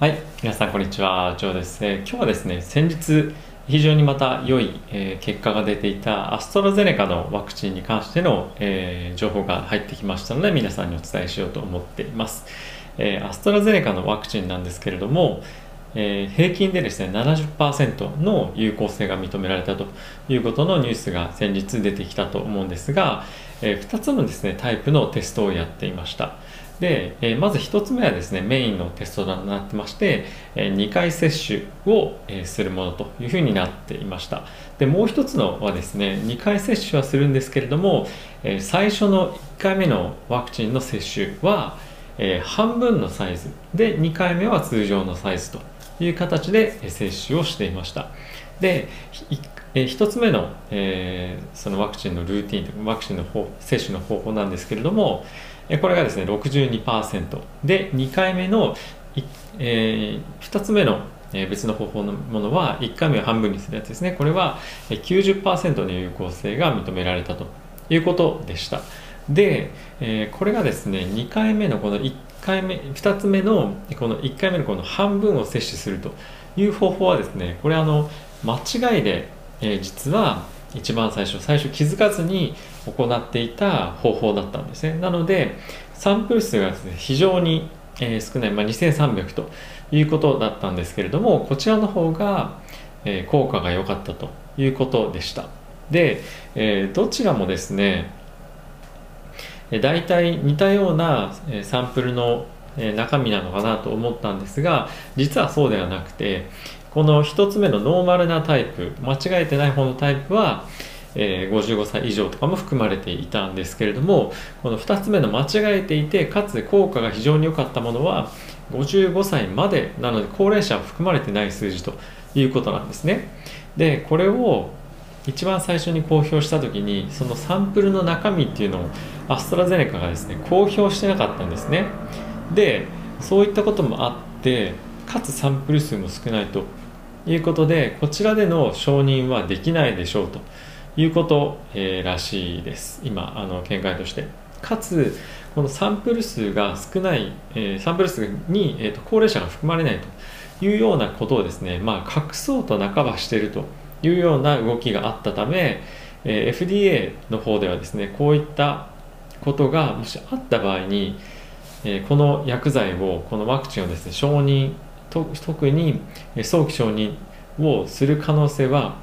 はい、皆さんこんにちは、ジョーです、えー、今日はですね、先日非常にまた良い、えー、結果が出ていたアストラゼネカのワクチンに関しての、えー、情報が入ってきましたので、皆さんにお伝えしようと思っています。えアストラゼネカのワクチンなんですけれども、え平均でですね70%の有効性が認められたということのニュースが先日出てきたと思うんですが、え2つのですねタイプのテストをやっていました。で、え、まず1つ目はですねメインのテストとなってまして、え、2回接種を、え、するものというふうになっていました。でもう1つのはですね2回接種はするんですけれども、え最初の1回目のワクチンの接種は、え半分のサイズ。で2回目は通常のサイズという形で接種をしていました。で1つ目の、え、そのワクチンのルーティンワクチンの接種の方法なんですけれども、これがですね62%で2回目の、えー、2つ目の別の方法のものは1回目を半分にするやつですね。これは90%の有効性が認められたと。いうことでした。で、え、これがですね2回目のこの1回目2つ目のこの1回目のこの半分を摂取するという方法はですねこれあの間違いで、え、実は一番最初最初気づかずに行っていた方法だったんですね。なのでサンプル数がですね非常に、えー、少ない、まあ、2300ということだったんですけれどもこちらの方が、えー、効果が良かったということでした。で、えー、どちらもですね大体似たようなサンプルの中身なのかなと思ったんですが実はそうではなくてこの1つ目のノーマルなタイプ間違えてない方のタイプは、えー、55歳以上とかも含まれていたんですけれどもこの2つ目の間違えていてかつ効果が非常に良かったものは55歳までなので高齢者は含まれてない数字ということなんですね。でこれを一番最初に公表した時にそのサンプルの中身っていうのをアストラゼネカがですね公表してなかったんですね。でそういったこともあってかつサンプル数も少ないということでこちらでの承認はできないでしょうということ、えー、らしいです。今あの見解として。かつこのサンプル数が少ない、えー、サンプル数に、えーと、高齢者が含まれないというようなことをですね、まあ、隠そうと半ばしているというような動きがあったため、えー、FDA の方ではですねこういったことがもしあった場合に、えこの薬剤をこのワクチンをですね承認特に早期承認をする可能性は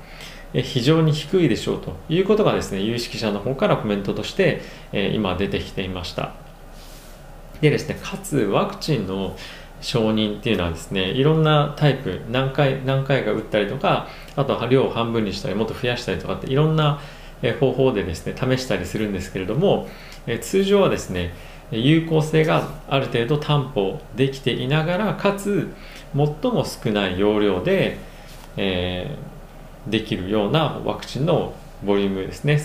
非常に低いでしょうということがですね有識者の方からコメントとして今出てきていました。でですねかつワクチンの承認っていうのはですねいろんなタイプ何回何回か打ったりとかあとは量を半分にしたりもっと増やしたりとかっていろんな方法でですね試したりするんですけれども通常はですね有効性がある程度担保できていながらかつ最も少ない容量で、えー、できるようなワクチンのボリュームですね。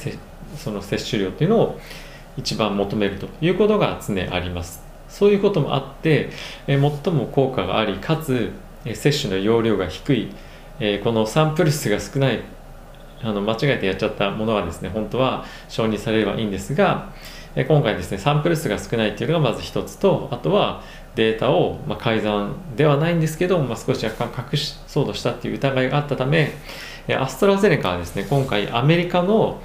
その接種量というのを一番求めるということが常あります。そういうこともあって、えー、最も効果がありかつ、えー、接種の容量が低い、えー、このサンプル数が少ないあの間違えてやっちゃったものがですね本当は承認されればいいんですが今回ですねサンプル数が少ないっていうのがまず一つとあとはデータを、ま改ざんではないんですけど、まあ、少し若干隠しそうとしたっていう疑いがあったためアストラゼネカはですね今回アメリカの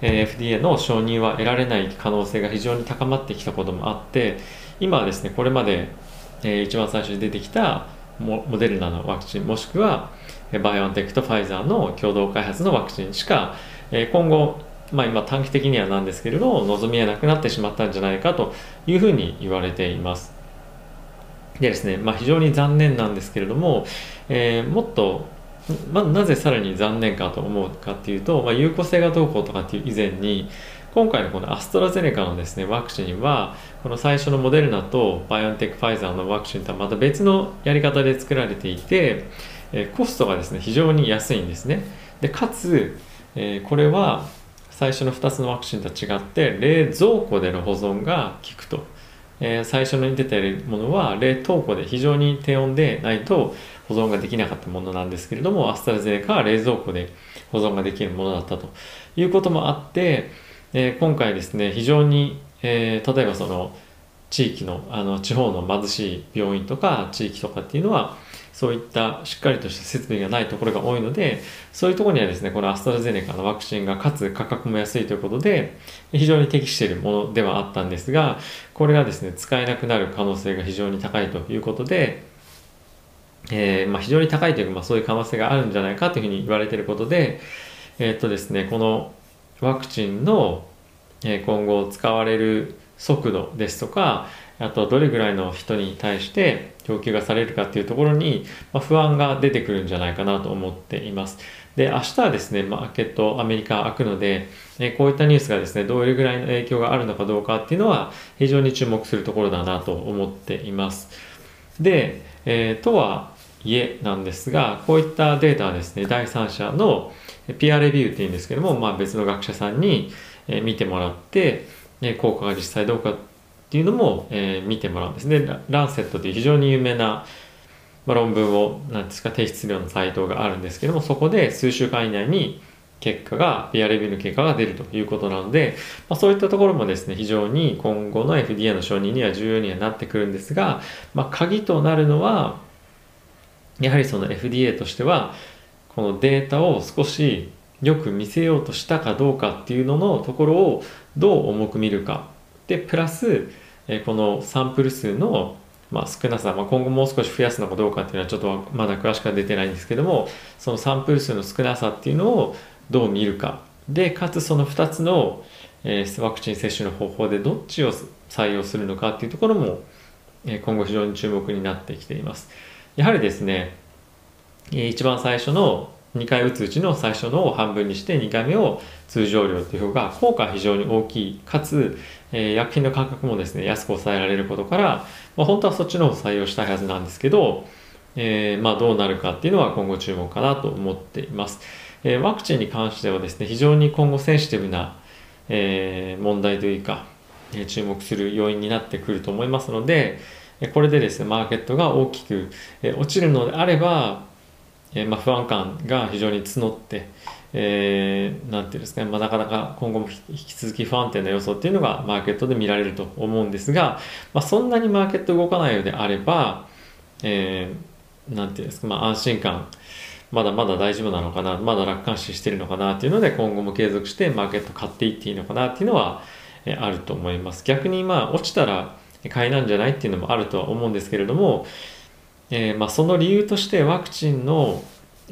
FDA の承認は得られない可能性が非常に高まってきたこともあって今はですねこれまで一番最初に出てきたモデルナのワクチンもしくはバイオンテックとファイザーの共同開発のワクチンしか今後まあ、今短期的にはなんですけれど望みはなくなってしまったんじゃないかというふうに言われています。でですね、まあ、非常に残念なんですけれども、えー、もっと、まあ、なぜさらに残念かと思うかっていうと、まあ、有効性がどうこうとかっていう以前に今回のこのアストラゼネカのですねワクチンはこの最初のモデルナとバイオンテックファイザーのワクチンとはまた別のやり方で作られていて、えー、コストがですね非常に安いんですねでかつ、えー、これは最初の2つのワクチンと違って冷蔵庫での保存が効くと、えー、最初に出ているものは冷凍庫で非常に低温でないと保存ができなかったものなんですけれどもアストラゼネカは冷蔵庫で保存ができるものだったと。いうこともあって、えー、今回ですね非常に、えー、例えばその地域のあの地方の貧しい病院とか地域とかっていうのはそういったしっかりとした設備がないところが多いのでそういうところにはですねこのアストラゼネカのワクチンがかつ価格も安いということで非常に適しているものではあったんですがこれがですね使えなくなる可能性が非常に高いということでえー、まあ、非常に高いというか、まあ、そういう可能性があるんじゃないかというふうに言われていることで、えー、っとですね、このワクチンの、今後使われる速度ですとか、あとどれぐらいの人に対して供給がされるかっていうところに、ま不安が出てくるんじゃないかなと思っています。で、明日はですね、マーケットアメリカ開くので、えこういったニュースがですね、どれぐらいの影響があるのかどうかっていうのは非常に注目するところだなと思っています。で、えー、とはいえなんですが、こういったデータはですね、第三者の PR レビューっていうんですけども、まあ、別の学者さんに見てもらって、え効果が実際どうかっていうのもえ見てもらうんですね。ランセットという非常に有名なま論文を何ですか提出するようなサイトがあるんですけども、そこで数週間以内に結果が、PR レビューの結果が出るということなので、まあ、そういったところもですね、非常に今後の FDA の承認には重要にはなってくるんですが、まあ、鍵となるのは、やはりその FDA としてはこのデータを少しよく見せようとしたかどうかっていうののところをどう重く見るか。でプラスえこのサンプル数のまあ、少なさ、まあ、今後もう少し増やすのかどうかっていうのはちょっとまだ詳しくは出てないんですけどもそのサンプル数の少なさっていうのをどう見るか。でかつその2つの、え、ワクチン接種の方法でどっちを採用するのかっていうところも、え、今後非常に注目になってきています。やはりですね、一番最初の2回打つうちの最初のを半分にして2回目を通常量という方が効果は非常に大きい。かつ、えー、薬品の価格もですね安く抑えられることから、まあ、本当はそっちの方を採用したいはずなんですけど、えー、まあどうなるかっていうのは今後注目かなと思っています、えー、ワクチンに関してはですね非常に今後センシティブな、え問題というか、え注目する要因になってくると思いますので、これでですね、マーケットが大きくえ落ちるのであれば、えまあ、不安感が非常に募って、えー、なんていうんですかね、まあ、なかなか今後も引き続き不安定な予想っていうのがマーケットで見られると思うんですが、まあ、そんなにマーケット動かないようであれば、えー、なんていうんですか、まあ、安心感、まだまだ大丈夫なのかな、まだ楽観視してるのかなっていうので、今後も継続してマーケット買っていっていいのかなっていうのは、えあると思います。逆にまあ落ちたら、買いなんじゃないっていうのもあるとは思うんですけれども、えー、まあ、その理由としてワクチンの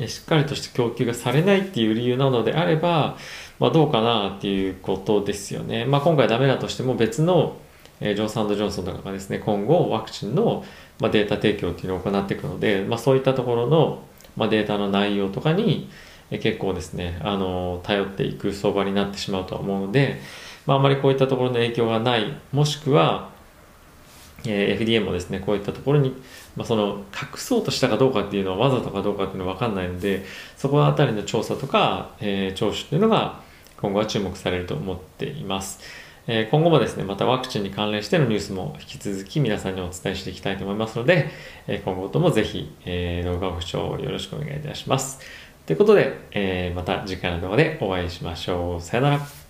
しっかりとした供給がされないっていう理由なのであれば、まあ、どうかなっていうことですよね。まあ、今回ダメだとしても別の、えー、ジョンソンドジョンソンとかがですね今後ワクチンの、まあ、データ提供っていうのを行っていくので、まあ、そういったところの、まあ、データの内容とかに、えー、結構ですねあの頼っていく相場になってしまうとは思うので、まあ、あまりこういったところの影響がないもしくはえー、FDA もですね、こういったところに、まあ、その隠そうとしたかどうかっていうのはわざとかどうかっていうのは分かんないので、そこのあたりの調査とか、えー、聴取っていうのが今後は注目されると思っています。えー、今後もですね、またワクチンに関連してのニュースも引き続き皆さんにお伝えしていきたいと思いますので、えー、今後ともぜひ、えー、動画をご視聴よろしくお願いいたします。ということで、え、また次回の動画でお会いしましょう。さよなら。